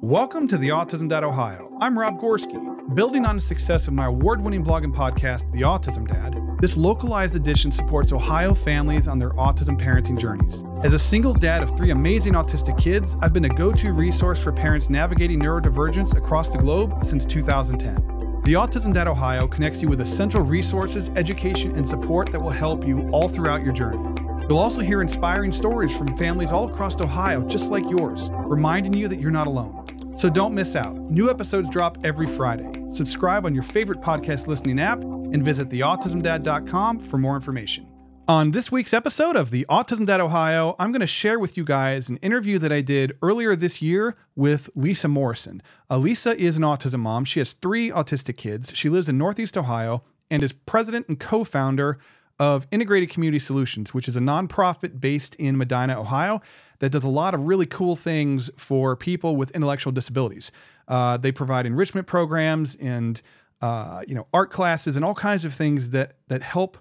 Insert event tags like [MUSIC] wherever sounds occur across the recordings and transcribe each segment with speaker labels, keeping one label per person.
Speaker 1: Welcome to the Autism Dad Ohio. I'm Rob Gorski. Building on the success of my award winning blog and podcast, The Autism Dad, this localized edition supports Ohio families on their autism parenting journeys. As a single dad of three amazing autistic kids, I've been a go to resource for parents navigating neurodivergence across the globe since 2010. The Autism Dad Ohio connects you with essential resources, education, and support that will help you all throughout your journey. You'll also hear inspiring stories from families all across Ohio, just like yours, reminding you that you're not alone. So don't miss out. New episodes drop every Friday. Subscribe on your favorite podcast listening app and visit theautismdad.com for more information. On this week's episode of the Autism Dad Ohio, I'm going to share with you guys an interview that I did earlier this year with Lisa Morrison. Lisa is an autism mom. She has three autistic kids. She lives in Northeast Ohio and is president and co founder of Integrated Community Solutions, which is a nonprofit based in Medina, Ohio, that does a lot of really cool things for people with intellectual disabilities. Uh, they provide enrichment programs and uh, you know art classes and all kinds of things that that help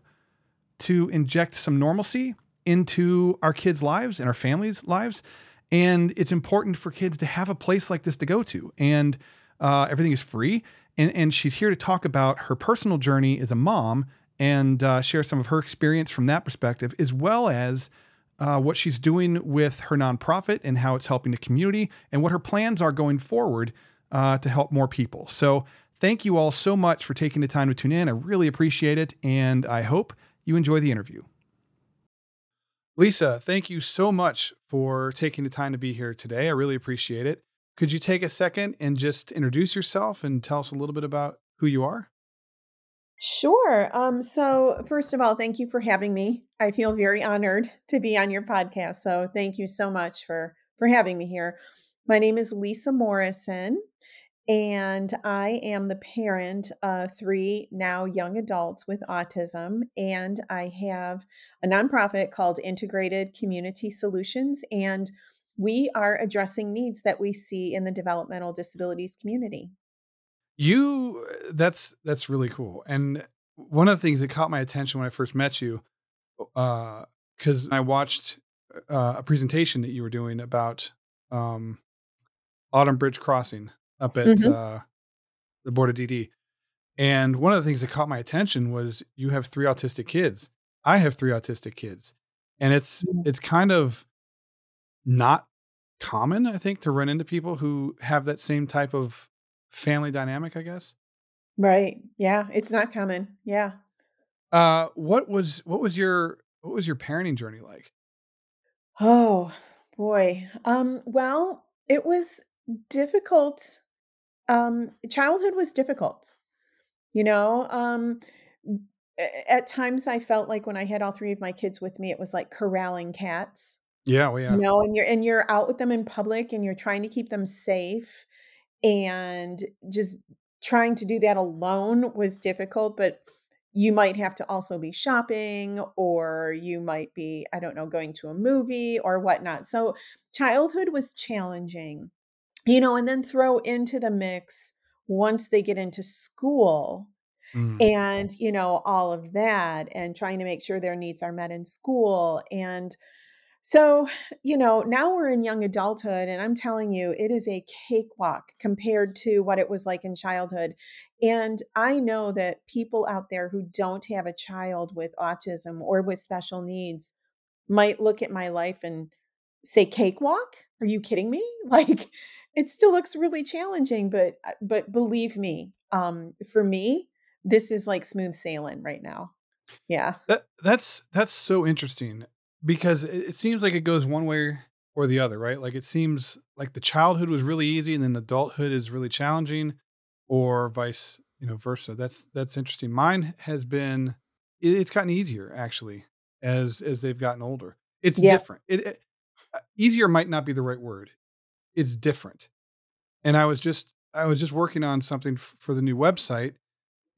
Speaker 1: to inject some normalcy into our kids' lives and our families' lives. And it's important for kids to have a place like this to go to. And uh, everything is free. And, and she's here to talk about her personal journey as a mom and uh, share some of her experience from that perspective, as well as uh, what she's doing with her nonprofit and how it's helping the community and what her plans are going forward uh, to help more people. So, thank you all so much for taking the time to tune in. I really appreciate it. And I hope you enjoy the interview. Lisa, thank you so much for taking the time to be here today. I really appreciate it. Could you take a second and just introduce yourself and tell us a little bit about who you are?
Speaker 2: Sure. Um, so, first of all, thank you for having me. I feel very honored to be on your podcast. So, thank you so much for for having me here. My name is Lisa Morrison, and I am the parent of three now young adults with autism. And I have a nonprofit called Integrated Community Solutions, and we are addressing needs that we see in the developmental disabilities community.
Speaker 1: You that's that's really cool. And one of the things that caught my attention when I first met you, uh, because I watched uh, a presentation that you were doing about um, Autumn Bridge Crossing up at mm-hmm. uh, the board of DD. And one of the things that caught my attention was you have three autistic kids. I have three autistic kids, and it's mm-hmm. it's kind of not common, I think, to run into people who have that same type of family dynamic, I guess.
Speaker 2: Right. Yeah, it's not common. Yeah.
Speaker 1: Uh what was what was your what was your parenting journey like?
Speaker 2: Oh, boy. Um well, it was difficult. Um childhood was difficult. You know, um at times I felt like when I had all three of my kids with me it was like corralling cats.
Speaker 1: Yeah, well, yeah.
Speaker 2: You know, and you're and you're out with them in public and you're trying to keep them safe and just trying to do that alone was difficult, but you might have to also be shopping or you might be, I don't know, going to a movie or whatnot. So childhood was challenging, you know, and then throw into the mix once they get into school mm. and, you know, all of that and trying to make sure their needs are met in school and, so, you know, now we're in young adulthood, and I'm telling you, it is a cakewalk compared to what it was like in childhood. And I know that people out there who don't have a child with autism or with special needs might look at my life and say, cakewalk? Are you kidding me? [LAUGHS] Like, it still looks really challenging, but uh, but believe me, um, for me, this is like smooth sailing right now. Yeah.
Speaker 1: That that's that's so interesting because it, seems like it goes one way or the other, right? Like it seems like the childhood was really easy and then adulthood is really challenging, or vice, you know, versa. That's that's interesting. Mine has been it's gotten easier actually as as they've gotten older. It's yeah. different. It, it uh, easier might not be the right word. It's different. And I was just I was just working on something f- for the new website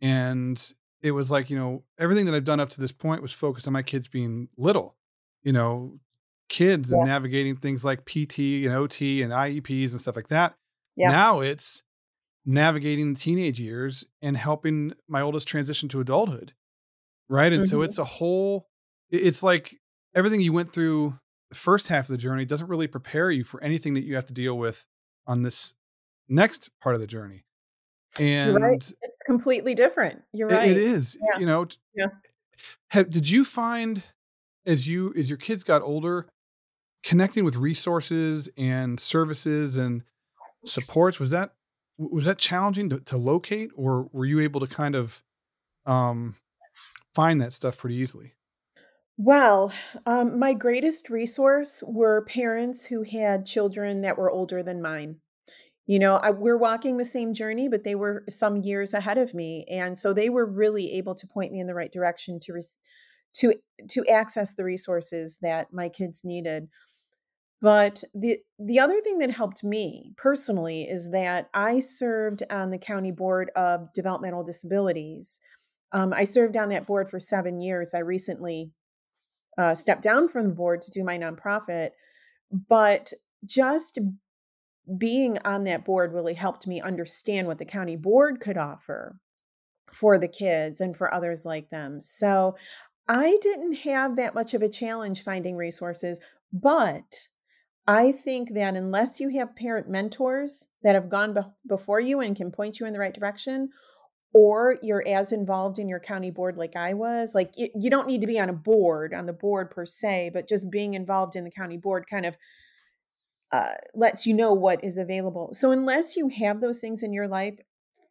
Speaker 1: and it was like, you know, everything that I've done up to this point was focused on my kids being little you know, kids yeah. and navigating things like PT and OT and IEPs and stuff like that. Yeah. Now it's navigating the teenage years and helping my oldest transition to adulthood. Right. And mm-hmm. so it's a whole, it's like everything you went through the first half of the journey doesn't really prepare you for anything that you have to deal with on this next part of the journey.
Speaker 2: You're right.
Speaker 1: And
Speaker 2: It's completely different. You're
Speaker 1: it, it
Speaker 2: right.
Speaker 1: is,
Speaker 2: Yeah.
Speaker 1: you know,
Speaker 2: Yeah.
Speaker 1: have, did you find as you as your kids got older, connecting with resources and services and supports was that was that challenging to, to locate or were you able to kind of um find that stuff pretty easily
Speaker 2: Well, um, my greatest resource were parents who had children that were older than mine. You know, I, we're walking the same journey, but they were some years ahead of me, and so they were really able to point me in the right direction to to to access the resources that my kids needed. But the the other thing that helped me personally is that I served on the county board of developmental disabilities. Um, I served on that board for seven years. I recently uh, stepped down from the board to do my nonprofit, but just being on that board really helped me understand what the county board could offer for the kids and for others like them. So I didn't have that much of a challenge finding resources, but I think that unless you have parent mentors that have gone be- before you and can point you in the right direction, or you're as involved in your county board like I was, like you, you don't need to be on a board, on the board per se, but just being involved in the county board kind of uh, lets you know what is available. So, unless you have those things in your life,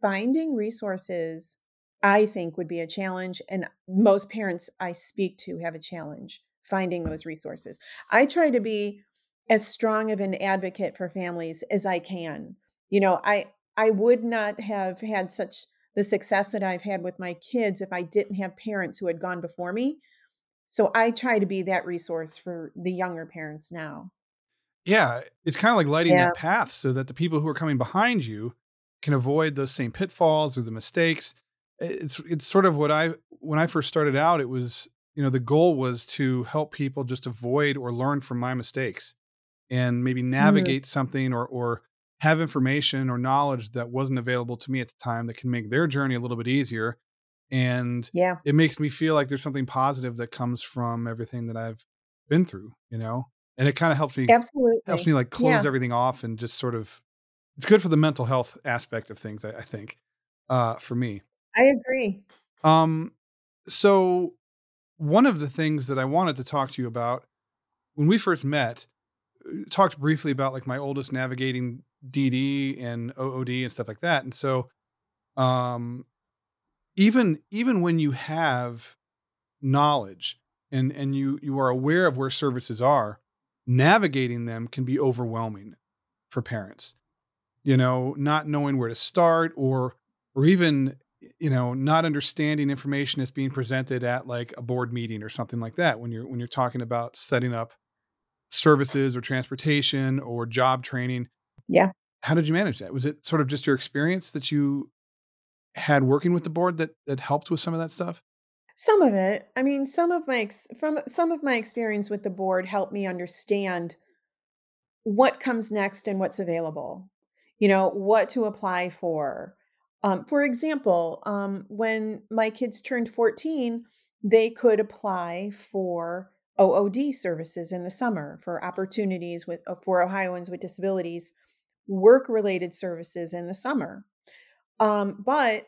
Speaker 2: finding resources, I think, would be a challenge. And most parents I speak to have a challenge finding those resources. I try to be as strong of an advocate for families as I can. You know, I I would not have had such the success that I've had with my kids if I didn't have parents who had gone before me. So I try to be that resource for the younger parents now.
Speaker 1: yeah it's kind of like lighting
Speaker 2: Yeah.
Speaker 1: that path so that the people who are coming behind you can avoid those same pitfalls or the mistakes it's it's sort of what i when i first started out it was you know the goal was to help people just avoid or learn from my mistakes and maybe
Speaker 2: Mhm.
Speaker 1: navigate something or or have information or knowledge that wasn't available to me at the time that can make their journey a little bit easier and
Speaker 2: Yeah.
Speaker 1: it makes me feel like there's something positive that comes from everything that I've been through, you know? And it kind of helps me
Speaker 2: absolutely helps
Speaker 1: me like close
Speaker 2: Yeah,
Speaker 1: everything off and just sort of it's good for the mental health aspect of things, I, I think, uh, for me.
Speaker 2: I agree.
Speaker 1: Um, so one of the things that I wanted to talk to you about when we first met, uh, talked briefly about like my oldest navigating DD and OOD and stuff like that. And so, um, even even when you have knowledge and and you you are aware of where services are, navigating them can be overwhelming for parents. You know, not knowing where to start or or even you know not understanding information that's being presented at like a board meeting or something like that when you're when you're talking about setting up services or transportation or job training
Speaker 2: Yeah.
Speaker 1: how did you manage that was it sort of just your experience that you had working with the board that that helped with some of that stuff
Speaker 2: Some of it. I mean, some of my ex- from some of my experience with the board helped me understand what comes next and what's available. You know, what to apply for. Um, for example, um, when my kids turned 14, they could apply for OOD services in the summer for opportunities with uh, for Ohioans with disabilities, work related services in the summer. Um, but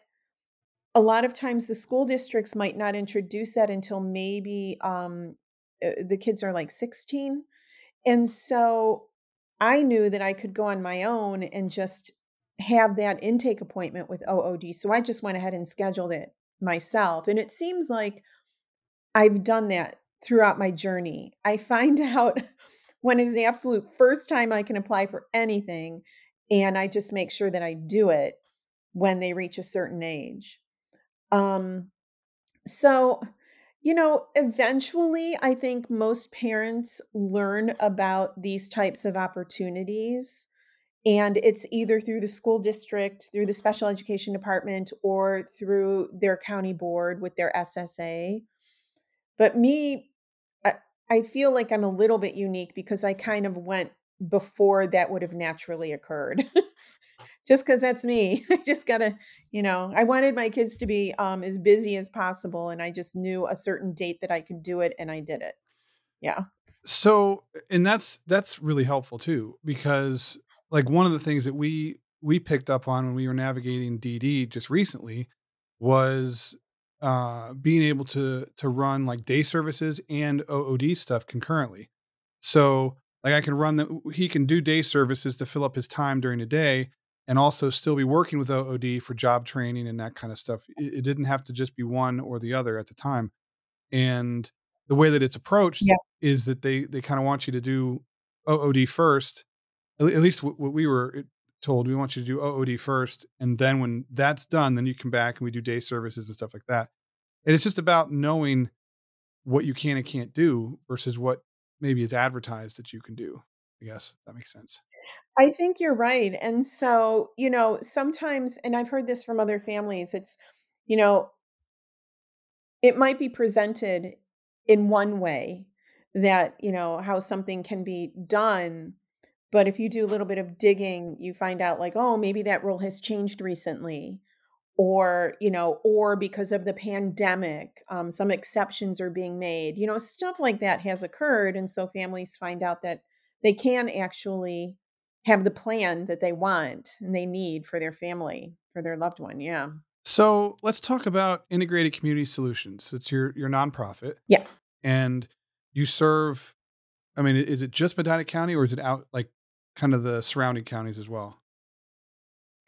Speaker 2: a lot of times the school districts might not introduce that until maybe um, uh, the kids are like 16 and so i knew that i could go on my own and just have that intake appointment with ood so i just went ahead and scheduled it myself and it seems like i've done that throughout my journey. I find [LAUGHS] out when is the absolute first time i can apply for anything and i just make sure that i do it when they reach a certain age. Um, so, you know, eventually, I think most parents learn about these types of opportunities, and it's either through the school district, through the special education department, or through their county board with their SSA. But me, I, I feel like I'm a little bit unique because I kind of went before that would have naturally occurred. [LAUGHS] just because that's me. [LAUGHS] I just gotta, you know, I wanted my kids to be um, as busy as possible, and I just knew a certain date that I could do it, and I did it. Yeah.
Speaker 1: so and that's that's really helpful too because like one of the things that we we picked up on when we were navigating DD just recently was uh, being able to to run like day services and OOD stuff concurrently. So like I can run the he can do day services to fill up his time during the day and also still be working with OOD for job training and that kind of stuff. It, it didn't have to just be one or the other at the time. And the way that it's approached
Speaker 2: Yeah.
Speaker 1: is that they they kind of want you to do OOD first. At, least what, what we were eh, told, we want you to do OOD first, and then when that's done, then you come back and we do day services and stuff like that. And it's just about knowing what you can and can't do versus what maybe is advertised that you can do. I guess that makes sense.
Speaker 2: I think you're right. And so, you know, sometimes, and I've heard this from other families, it's, you know, it might be presented in one way that, you know, how something can be done. But if you do a little bit of digging, you find out like, oh, maybe that rule has changed recently. Or, you know, or because of the pandemic, um, some exceptions are being made. You know, stuff like that has occurred. And so families find out that they can actually have the plan that they want and they need for their family, for their loved one. Yeah.
Speaker 1: So let's talk about integrated community solutions. It's your your nonprofit,
Speaker 2: Yeah.
Speaker 1: and you serve. I mean, is it just Medina County, or is it out like kind of the surrounding counties as well?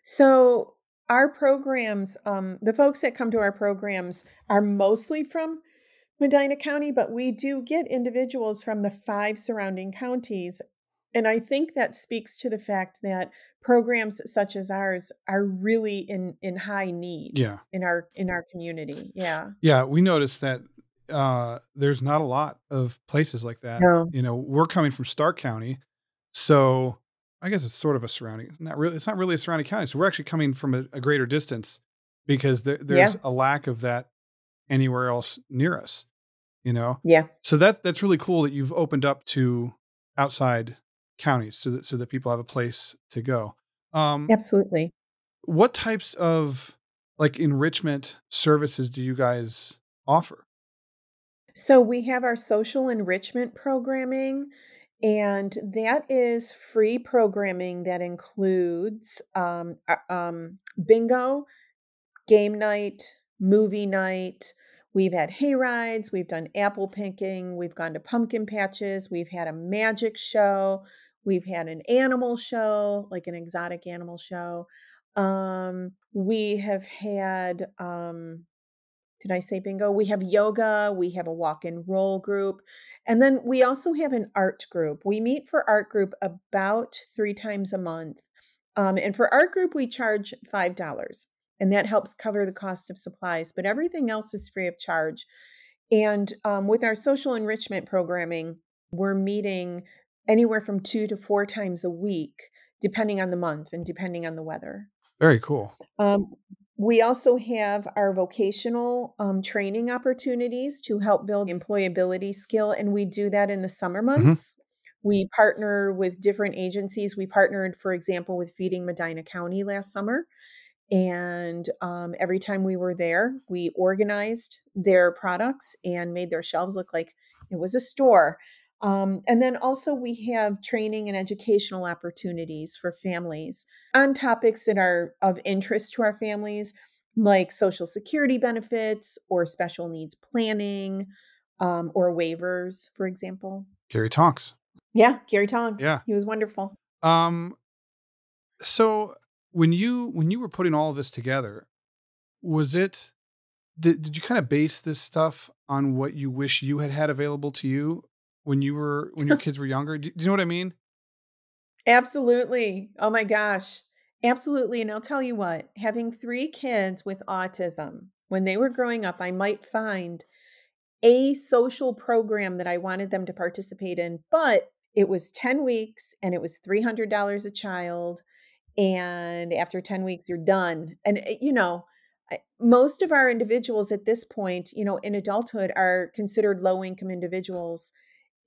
Speaker 2: So our programs, um, the folks that come to our programs are mostly from Medina County, but we do get individuals from the five surrounding counties. And I think that speaks to the fact that programs such as ours are really in in high need
Speaker 1: Yeah,
Speaker 2: in our in our community. Yeah.
Speaker 1: yeah. We noticed that uh, there's not a lot of places like that.
Speaker 2: No.
Speaker 1: You know, we're coming from Stark County, so I guess it's sort of a surrounding. Not really. It's not really a surrounding county. So we're actually coming from a, a greater distance because there,
Speaker 2: Yeah.
Speaker 1: there's a lack of that anywhere else near us. You know,
Speaker 2: Yeah.
Speaker 1: So that that's really cool that you've opened up to outside counties so that so that people have a place to go. Um,
Speaker 2: Absolutely.
Speaker 1: what types of like enrichment services do you guys offer?
Speaker 2: So we have our social enrichment programming, and that is free programming that includes um, um, bingo, game night, movie night. We've had hay rides, we've done apple picking, we've gone to pumpkin patches, we've had a magic show, we've had an animal show, like an exotic animal show. Um, we have had um, did I say bingo? We have yoga, we have a walk and roll group, and then we also have an art group. We meet for art group about three times a month. Um, and for art group, we charge $5, and that helps cover the cost of supplies, but everything else is free of charge. And um, with our social enrichment programming, we're meeting anywhere from two to four times a week, depending on the month and depending on the weather.
Speaker 1: Very cool.
Speaker 2: Um, we also have our vocational um, training opportunities to help build employability skill, and we do that in the summer
Speaker 1: Mhm.
Speaker 2: months. We partner with different agencies. We partnered, for example, with Feeding Medina County last summer. And um, every time we were there, we organized their products and made their shelves look like it was a store. Um, and then also, we have training and educational opportunities for families on topics that are of interest to our families, like Social Security benefits or special needs planning um, or waivers, for example.
Speaker 1: Gary Tonks.
Speaker 2: Yeah, Gary Tonks.
Speaker 1: Yeah.
Speaker 2: He was wonderful.
Speaker 1: Um, so when you when you were putting all of this together, was it did did you kind of base this stuff on what you wish you had had available to you when you were when your kids were younger? Do, you know what I mean?
Speaker 2: Absolutely. Oh my gosh. Absolutely. And I'll tell you what, having three kids with autism, when they were growing up, I might find a social program that I wanted them to participate in, but it was 10 weeks and it was $300 a child. And after 10 weeks, you're done. And, eh, you know, most of our individuals at this point, you know, in adulthood are considered low income individuals.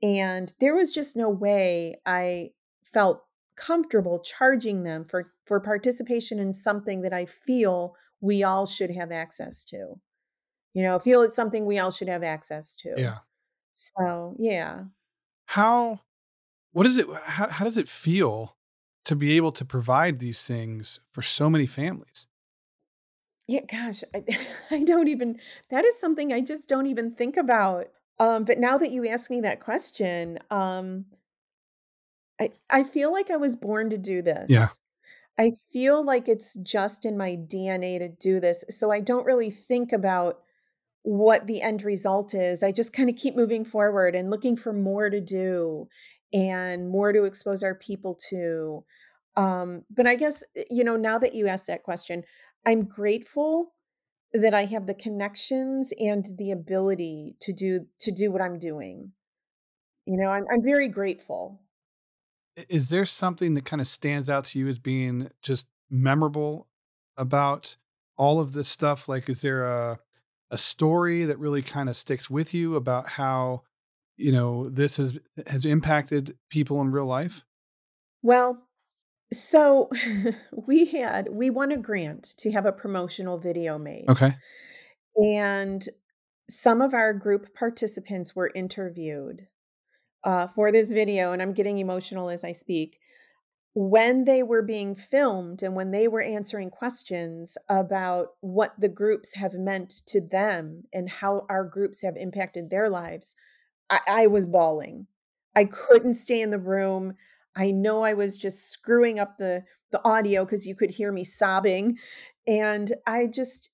Speaker 2: And there was just no way I felt comfortable charging them for, for participation in something that I feel we all should have access to. You know, feel it's something we all should have access to.
Speaker 1: Yeah.
Speaker 2: So, yeah.
Speaker 1: How what is it how how does it feel to be able to provide these things for so many families.
Speaker 2: Yeah, gosh, I [LAUGHS] I don't even that is something I just don't even think about. Um, but now that you ask me that question, um, I I feel like I was born to do this. Yeah. I feel like it's just in my DNA to do this, so I don't really think about what the end result is. I just kinda keep moving forward and looking for more to do and more to expose our people to. Um, but I guess, eh, you know, now that you asked that question, I'm grateful that I have the connections and the ability to do to do what I'm doing. You know, I'm I'm very grateful.
Speaker 1: Is there something that kind of stands out to you as being just memorable about all of this stuff? Like, is there a a story that really kind of sticks with you about how you know this has has impacted people in real life?
Speaker 2: Well, so [LAUGHS] we had we won a grant to have a promotional video made.
Speaker 1: Okay.
Speaker 2: And some of our group participants were interviewed uh, for this video, and I'm getting emotional as I speak. When they were being filmed and when they were answering questions about what the groups have meant to them and how our groups have impacted their lives, I, I was bawling. I couldn't stay in the room. I know I was just screwing up the the audio because you could hear me sobbing. And I just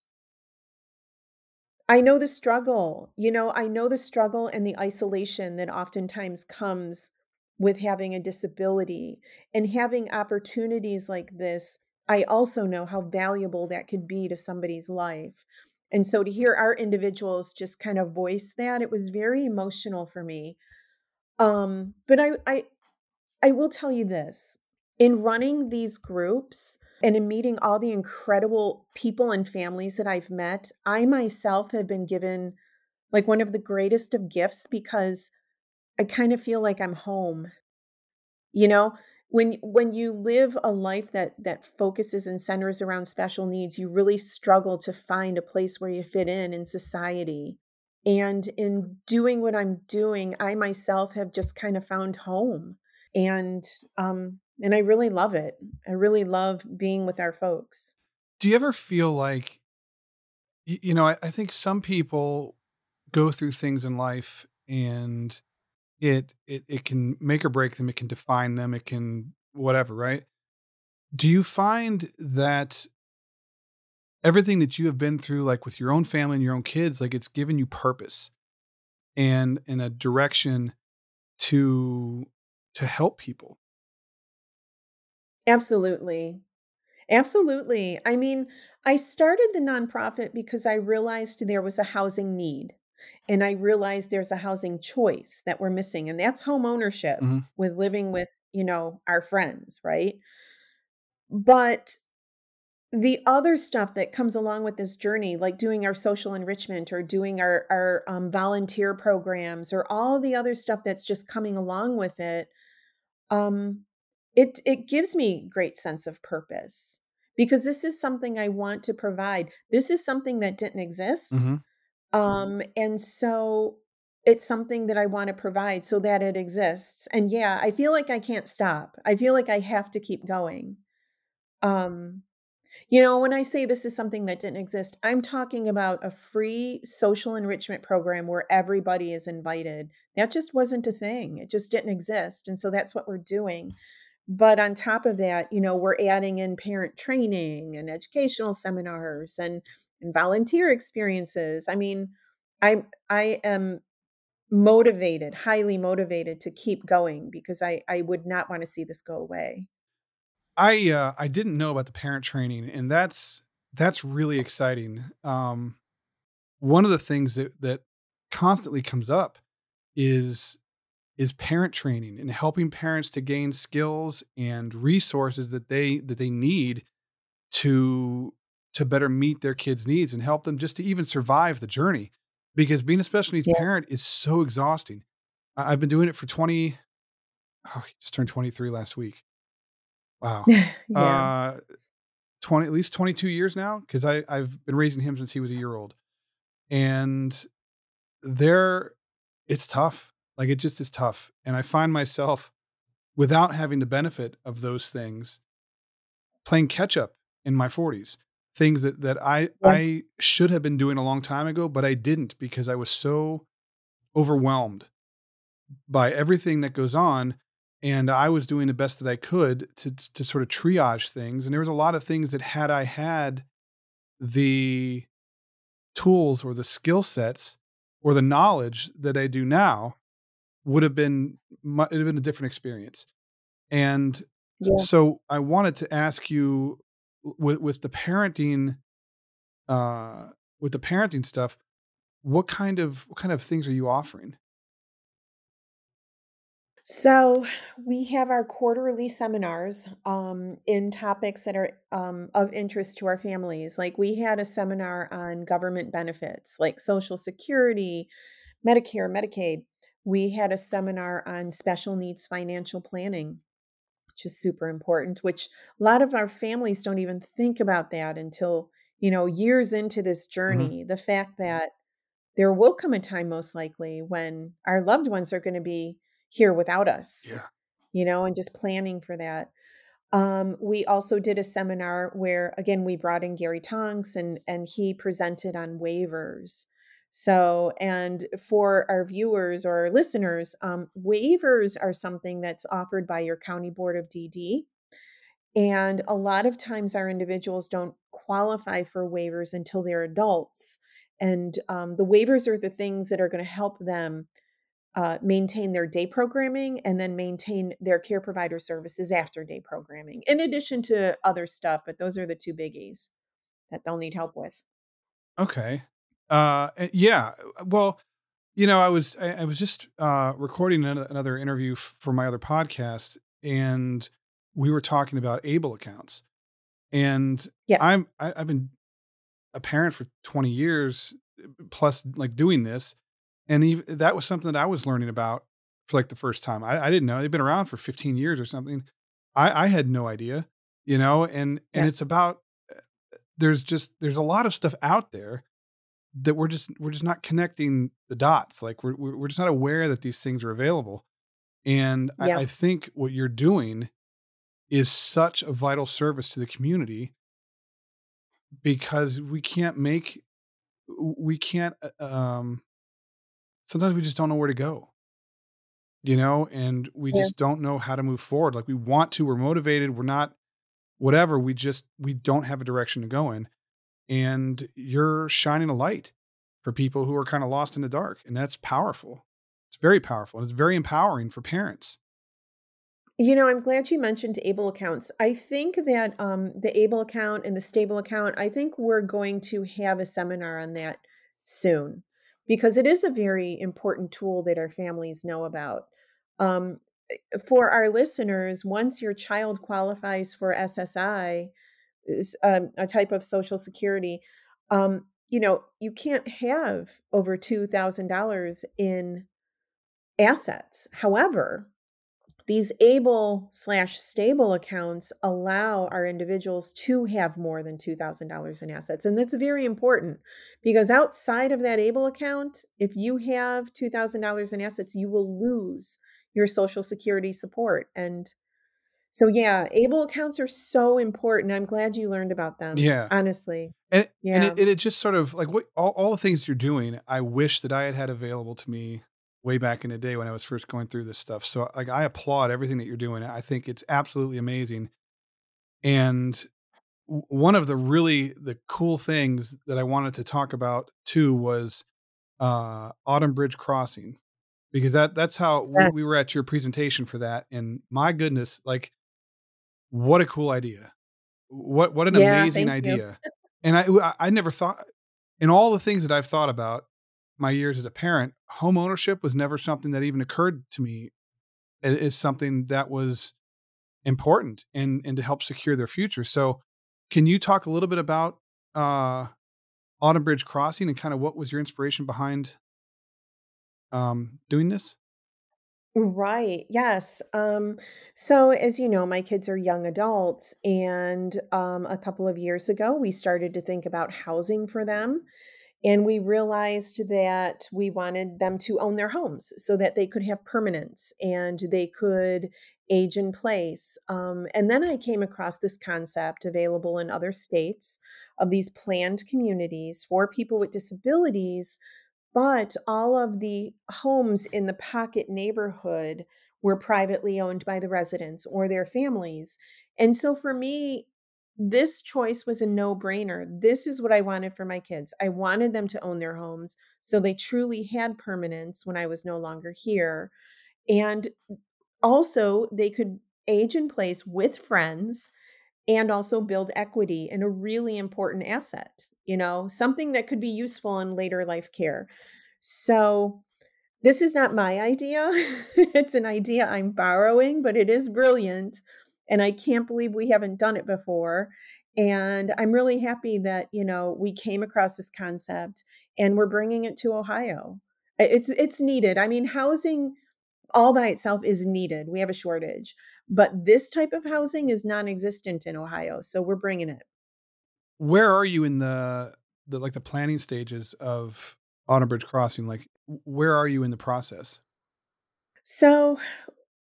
Speaker 2: I know the struggle. You know, I know the struggle and the isolation that oftentimes comes with having a disability and having opportunities like this. I also know how valuable that could be to somebody's life. And so to hear our individuals just kind of voice that, it was very emotional for me. Um, but I, I I will tell you this in running these groups and in meeting all the incredible people and families that I've met, I myself have been given like one of the greatest of gifts because I kind of feel like I'm home. You know, when when you live a life that that focuses and centers around special needs, you really struggle to find a place where you fit in in society. And in doing what I'm doing, I myself have just kind of found home and um and I really love it. I really love being with our folks.
Speaker 1: Do you ever feel like you know? I, I think some people go through things in life and it it it can make or break them. It can define them. It can whatever. Right? Do you find that everything that you have been through, like with your own family and your own kids, like it's given you purpose and in a direction to to help people?
Speaker 2: Absolutely. Absolutely. I mean, I started the nonprofit because I realized there was a housing need and I realized there's a housing choice that we're missing and that's home ownership
Speaker 1: Mhm.
Speaker 2: with living with, you know, our friends, right? But The other stuff that comes along with this journey, like doing our social enrichment or doing our our, um, volunteer programs or all the other stuff that's just coming along with it, um, it it gives me great sense of purpose because this is something I want to provide. This is something that didn't exist,
Speaker 1: Mhm.
Speaker 2: um, and so it's something that I wanna provide so that it exists, and yeah, I feel like I can't stop. I feel like I have to keep going. Um you know, when I say this is something that didn't exist, I'm talking about a free social enrichment program where everybody is invited. That just wasn't a thing. It just didn't exist. And so that's what we're doing. But on top of that, you know, we're adding in parent training and educational seminars and, and volunteer experiences. I mean, I'm I am motivated, highly motivated to keep going because I I would not want to see this go away.
Speaker 1: I uh, I didn't know about the parent training, and that's that's really exciting. Um, one of the things that that constantly comes up is is parent training and helping parents to gain skills and resources that they that they need to to better meet their kids' needs and help them just to even survive the journey. Because being a special needs
Speaker 2: Yeah.
Speaker 1: parent is so exhausting. I- I've been doing it for 20 oh, he just turned 23 last week. Wow. [LAUGHS]
Speaker 2: yeah.
Speaker 1: Uh 20 at least 22 years now because I I've been raising him since he was a year old. And there it's tough. Like it just is tough. And I find myself without having the benefit of those things playing catch up in my 40s things that that I
Speaker 2: Yeah.
Speaker 1: I should have been doing a long time ago but I didn't because I was so overwhelmed by everything that goes on and I was doing the best that I could to to sort of triage things and there was a lot of things that had I had the tools or the skill sets or the knowledge that I do now would have been it have been a different experience and
Speaker 2: Yeah.
Speaker 1: so I wanted to ask you with with the parenting uh with the parenting stuff what kind of what kind of things are you offering
Speaker 2: So we have our quarterly seminars um, in topics that are um, of interest to our families. Like we had a seminar on government benefits, like Social Security, Medicare, Medicaid. We had a seminar on special needs financial planning, which is super important, which a lot of our families don't even think about that until, you know, years into this
Speaker 1: Mhm.
Speaker 2: journey. The fact that there will come a time, most likely, when our loved ones are going to be here without us,
Speaker 1: yeah
Speaker 2: you know, and just planning for that. Um, we also did a seminar where, again, we brought in Gary Tonks and and he presented on waivers. So, and for our viewers or our listeners, um, waivers are something that's offered by your county board of DD. And a lot of times our individuals don't qualify for waivers until they're adults. And um, the waivers are the things that are going to help them uh, maintain their day programming and then maintain their care provider services after day programming, in addition to other stuff. But those are the two biggies that they'll need help with.
Speaker 1: okay uh eh, yeah uh, well you know i was i, I was just uh recording another, interview f- for my other podcast and we were talking about able accounts and
Speaker 2: Yes.
Speaker 1: i'm I, i've been a parent for 20 years uh, plus like doing this and even, that was something that i was learning about for like the first time i, I didn't know they've been around for 15 years or something i i had no idea you know and and
Speaker 2: Yeah.
Speaker 1: it's about uh, there's just there's a lot of stuff out there that we're just we're just not connecting the dots like we're we're just not aware that these things are available and i,
Speaker 2: Yeah.
Speaker 1: I think what you're doing is such a vital service to the community because we can't make we can't uh, um sometimes we just don't know where to go you know and we
Speaker 2: Yeah.
Speaker 1: just don't know how to move forward like we want to we're motivated we're not whatever we just we don't have a direction to go in and you're shining a light for people who are kind of lost in the dark and that's powerful it's very powerful and it's very empowering for parents
Speaker 2: You know, I'm glad you mentioned Able accounts. I think that um, the Able account and the Stable account, I think we're going to have a seminar on that soon because it is a very important tool that our families know about. Um, for our listeners, once your child qualifies for SSI, um, a type of Social Security, um, you know, you can't have over $2,000 in assets. However, these able slash stable accounts allow our individuals to have more than $2,000 in assets. And that's very important because outside of that able account, if you have $2,000 in assets, you will lose your Social Security support. And so, yeah, able accounts are so important. I'm glad you learned about them,
Speaker 1: yeah
Speaker 2: honestly.
Speaker 1: and and
Speaker 2: Yeah.
Speaker 1: it, and it just sort of like what all, all the things you're doing i wish that i had had available to me way back in the day when i was first going through this stuff. So like i applaud everything that you're doing. I think it's absolutely amazing. And one of the really the cool things that i wanted to talk about too was uh autumn bridge crossing because that that's how we, we were at your presentation for that and my goodness like what a cool idea. What what an
Speaker 2: Yeah.
Speaker 1: amazing idea. And i I never thought in all the things that i've thought about my years as a parent home ownership was never something that even occurred to me as something that was important and and to help secure their future so can you talk a little bit about uh autumn bridge crossing and kind of what was your inspiration behind um doing this
Speaker 2: Right. Yes. Um, so as you know, my kids are young adults, and um, a couple of years ago, we started to think about housing for them. And we realized that we wanted them to own their homes so that they could have permanence and they could age in place. Um, and then I came across this concept available in other states of these planned communities for people with disabilities, but all of the homes in the pocket neighborhood were privately owned by the residents or their families. And so for me, this choice was a no brainer. This is what I wanted for my kids. I wanted them to own their homes so they truly had permanence when I was no longer here. And also, they could age in place with friends and also build equity in a really important asset, you know, something that could be useful in later life care. So, this is not my idea. [LAUGHS] it's an idea I'm borrowing, but it is brilliant. And I can't believe we haven't done it before. And I'm really happy that, you know, we came across this concept and we're bringing it to Ohio. It's it's needed. I mean, housing all by itself is needed. We have a shortage, but this type of housing is non-existent in Ohio, so we're bringing it.
Speaker 1: Where are you in the the like the planning stages of Autumn Bridge Crossing? Like, where are you in the process?
Speaker 2: So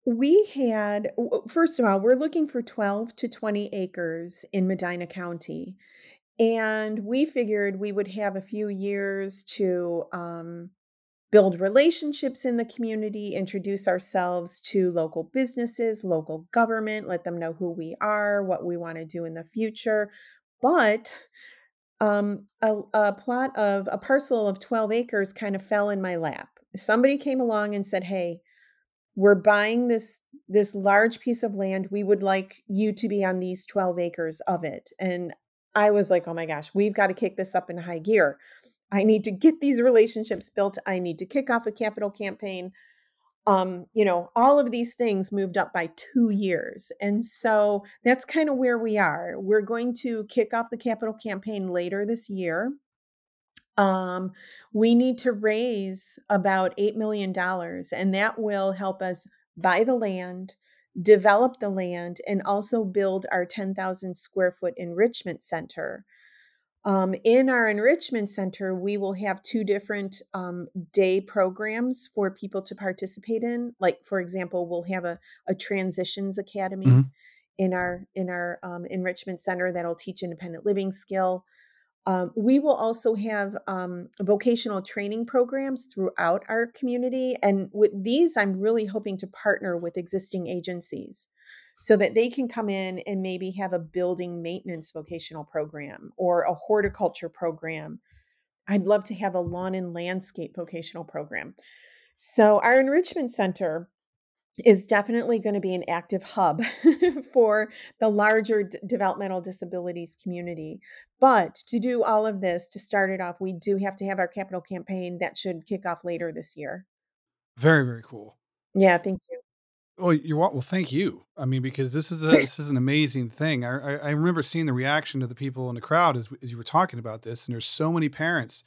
Speaker 2: we had, first of all, we're looking for 12 to 20 acres in Medina County. And we figured we would have a few years to um, build relationships in the community, introduce ourselves to local businesses, local government, let them know who we are, what we want to do in the future. But um, a, a plot of a parcel of 12 acres kind of fell in my lap. Somebody came along and said, Hey, we're buying this this large piece of land we would like you to be on these 12 acres of it. And i was like oh my gosh we've got to kick this up in high gear. I need to get these relationships built. I need to kick off a capital campaign. Um you know all of these things moved up by 2 years. And so that's kind of where we are. We're going to kick off the capital campaign later this year um, we need to raise about $8 million, and that will help us buy the land, develop the land, and also build our 10,000 square foot enrichment center. Um, in our enrichment center, we will have two different um, day programs for people to participate in. Like, for example, we'll have a, a transitions academy mm-hmm. in our in our um, enrichment center that'll teach independent living skill. Um, we will also have um, vocational training programs throughout our community. And with these, I'm really hoping to partner with existing agencies so that they can come in and maybe have a building maintenance vocational program or a horticulture program. I'd love to have a lawn and landscape vocational program. So, our enrichment center is definitely going to be an active hub [LAUGHS] for the larger d- developmental disabilities community. But to do all of this, to start it off, we do have to have our capital campaign that should kick off later this year.
Speaker 1: Very, very cool.
Speaker 2: Yeah, thank you.
Speaker 1: Well, you're well. Thank you. I mean, because this is a this is an amazing thing. I, I, I remember seeing the reaction of the people in the crowd as as you were talking about this, and there's so many parents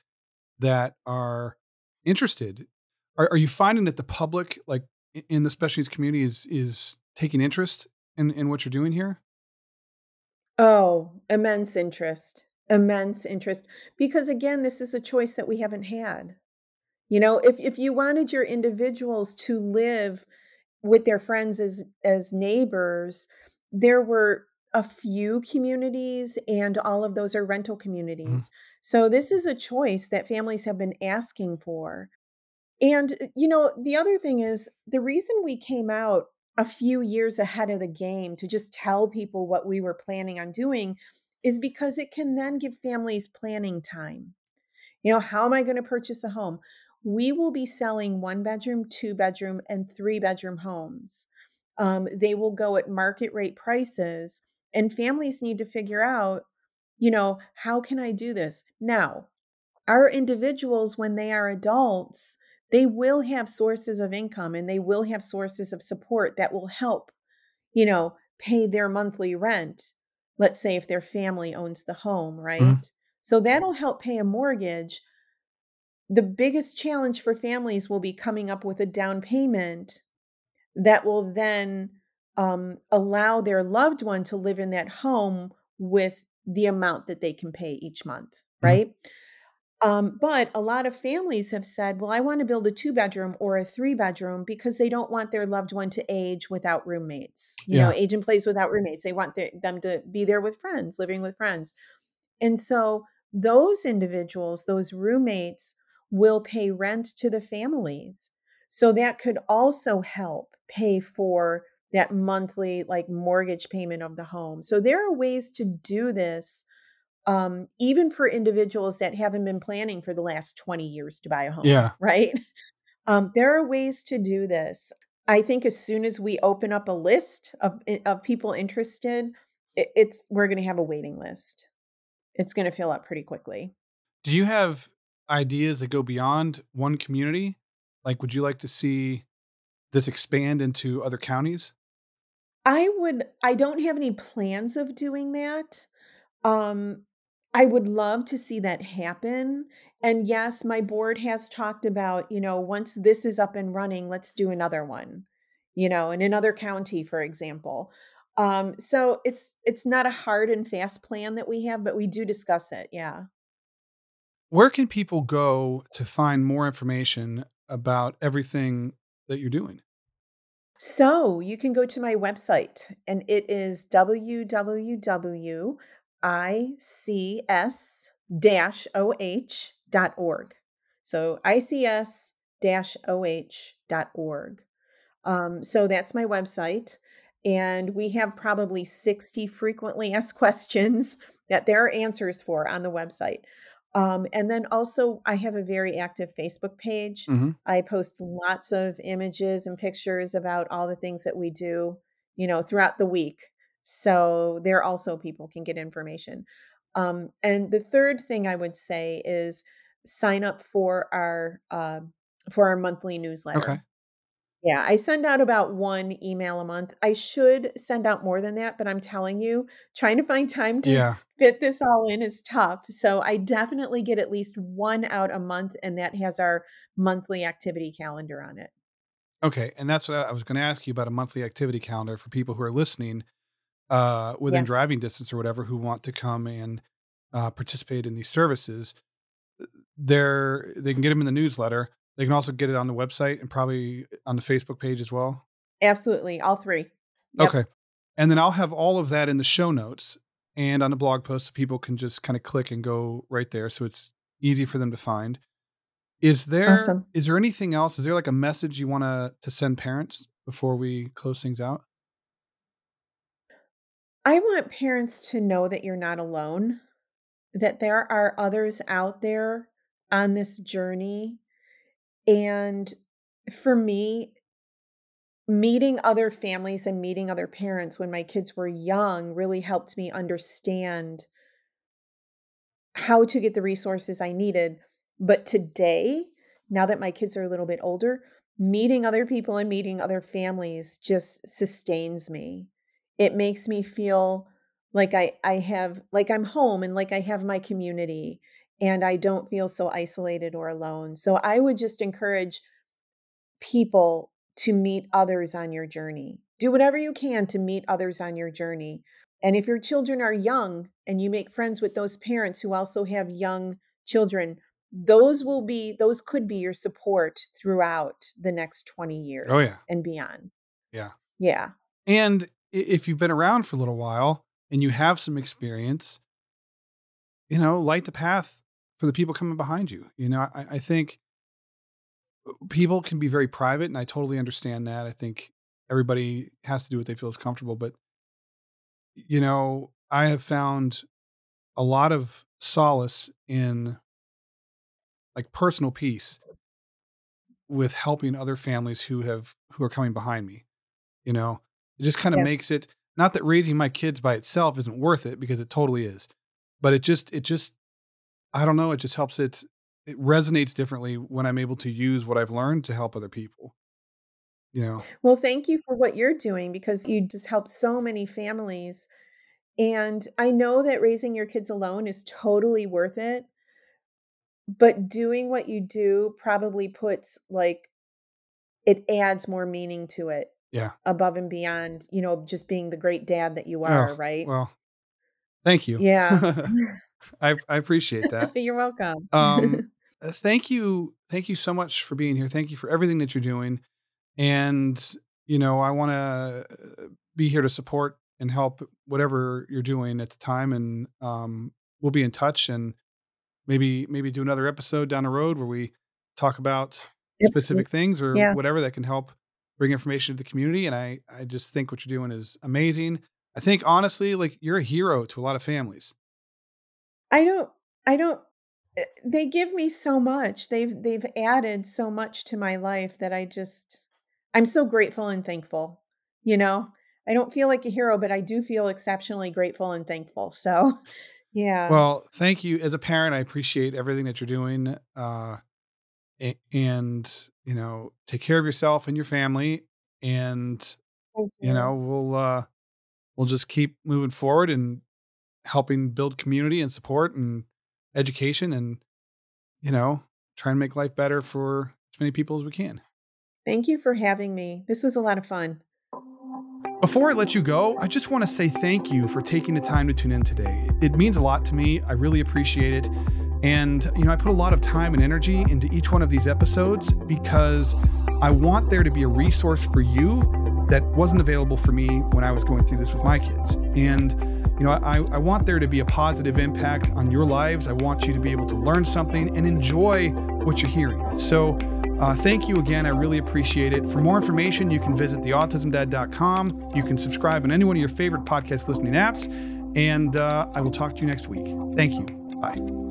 Speaker 1: that are interested. Are, are you finding that the public, like in the special needs community is is taking interest in in what you're doing here?
Speaker 2: Oh, immense interest. Immense interest because again, this is a choice that we haven't had. You know, if if you wanted your individuals to live with their friends as as neighbors, there were a few communities and all of those are rental mm-hmm. communities. Mm-hmm. So this is a choice that families have been asking for. And, uh, you know, the other thing is the reason we came out a few years ahead of the game to just tell people what we were planning on doing is because it can then give families planning time. You know, how am I going to purchase a home? We will be selling one bedroom, two bedroom, and three bedroom homes. Um, they will go at market rate prices, and families need to figure out, you know, how can I do this? Now, our individuals, when they are adults, they will have sources of income and they will have sources of support that will help, you know, pay their monthly rent. Let's say if their family owns the home, right? Mm-hmm. So that'll help pay a mortgage. The biggest challenge for families will be coming up with a down payment that will then um, allow their loved one to live in that home with the amount that they can pay each month, right? Mm-hmm. Um, but a lot of families have said, well, I want to build a two bedroom or a three bedroom because they don't want their loved one to age without roommates, you know,
Speaker 1: Yeah.
Speaker 2: age in place without roommates. They want their, them to be there with friends, living with friends. And so those individuals, those roommates, will pay rent to the families. So that could also help pay for that monthly like mortgage payment of the home. So there are ways to do this um, even for individuals that haven't been planning for the last 20 years to buy a home,
Speaker 1: Yeah.
Speaker 2: right? [LAUGHS] Um, there are ways to do this. I think as soon as we open up a list of, eh, of people interested, it, it's we're going to have a waiting list. It's going to fill up pretty quickly.
Speaker 1: Do you have ideas that go beyond one community? Like, would you like to see this expand into other counties?
Speaker 2: I would. I don't have any plans of doing that. Um, I would love to see that happen. And yes, my board has talked about, you know, once this is up and running, let's do another one, you know, in another county, for example. Um, so it's it's not a hard and fast plan that we have, but we do discuss it. Yeah.
Speaker 1: Where can people go to find more information about everything that you're doing?
Speaker 2: So you can go to my website and it is www.ics-oh.org. So ics-oh.org. Um, so that's my website. And we have probably 60 frequently asked [LAUGHS] questions that there are answers for on the website. Um, and then also, I have a very active Facebook page.
Speaker 1: Mhm.
Speaker 2: I post lots of images and pictures about all the things that we do, you know, throughout the week. So there also people can get information. Um, and the third thing I would say is sign up for our uh, for our monthly newsletter. Okay. Yeah, I send out about 1 email a month. I should send out more than that, but I'm telling you, trying to find time to
Speaker 1: Yeah.
Speaker 2: fit this all in is tough. So I definitely get at least 1 out a month, and that has our monthly activity calendar on it.
Speaker 1: Okay. And that's what I was going to ask you about a monthly activity calendar for people who are listening uh, within
Speaker 2: Yeah,
Speaker 1: driving distance or whatever who want to come and uh, participate in these services. They're, they can get them in the newsletter. They can also get it on the website and probably on the Facebook page as well.
Speaker 2: absolutely, all 3. Yep,
Speaker 1: Okay. And then I'll have all of that in the show notes and on the blog post so people can just kind of click and go right there. So it's easy for them to find. Is there
Speaker 2: awesome.
Speaker 1: is there anything else? Is there like a message you want to to send parents before we close things out?
Speaker 2: I want parents to know that you're not alone, that there are others out there on this journey, and for me, Meeting other families and meeting other parents when my kids were young really helped me understand how to get the resources I needed. But today, now that my kids are a little bit older, meeting other people and meeting other families just sustains me. It makes me feel like I I have like I'm home and like I have my community and I don't feel so isolated or alone. So I would just encourage people to meet others on your journey. Do whatever you can to meet others on your journey. And if your children are young and you make friends with those parents who also have young children, those will be those could be your support throughout the next 20
Speaker 1: Oh yeah.
Speaker 2: years and beyond.
Speaker 1: Yeah.
Speaker 2: Yeah.
Speaker 1: And if you've been around for a little while and you have some experience, you know, light the path for the people coming behind you. You know, I, I think people can be very private and I totally understand that. I think everybody has to do what they feel is comfortable, but you know, I have found a lot of solace in like personal peace with helping other families who have who are coming behind me. You know, it just kind of
Speaker 2: Yeah.
Speaker 1: makes it not that raising my kids by itself isn't worth it because it totally is. But it just it just I don't know, it just helps it it resonates differently when I'm able to use what I've learned to help other people, you know.
Speaker 2: Well, thank you for what you're doing because you just help so many families. And I know that raising your kids alone is totally worth it, but doing what you do probably puts like it adds more meaning to it
Speaker 1: Yeah.
Speaker 2: above and beyond, you know, just being the great dad that you
Speaker 1: Oh,
Speaker 2: are, right?
Speaker 1: well, thank you.
Speaker 2: Yeah. [LAUGHS]
Speaker 1: I, I appreciate that. [LAUGHS]
Speaker 2: You're welcome.
Speaker 1: Um, [LAUGHS] uh, thank you, thank you so much for being here. Thank you for everything that you're doing, and you know I want to be here to support and help whatever you're doing at the time, and um, we'll be in touch and maybe maybe do another episode down the road where we talk about specific things or
Speaker 2: Yeah.
Speaker 1: whatever that can help bring information to the community. And I I just think what you're doing is amazing. I think honestly, like you're a hero to a lot of families.
Speaker 2: I don't I don't eh, they give me so much. They've they've added so much to my life that I just I'm so grateful and thankful, you know? I don't feel like a hero, but I do feel exceptionally grateful and thankful. So, [LAUGHS] yeah.
Speaker 1: Well, thank you. As a parent, I appreciate everything that you're doing. Uh, and you know, take care of yourself and your family. And you
Speaker 2: you.
Speaker 1: know, we'll uh, we'll just keep moving forward and helping build community and support and education, and you know, try and make life better for as many people as we can.
Speaker 2: Thank you for having me. This was a lot of fun.
Speaker 1: Before I let you go, I just want to say thank you for taking the time to tune in today. It means a lot to me. I really appreciate it. And, you know, I put a lot of time and energy into each one of these episodes because I want there to be a resource for you that wasn't available for me when I was going through this with my kids. And, you know, I, I want there to be a positive impact on your lives. I want you to be able to learn something and enjoy what you're hearing. So, uh, thank you again. I really appreciate it. For more information, you can visit theautismdad.com. You can subscribe on any one of your favorite podcast listening apps. And uh, I will talk to you next week. Thank you. Bye.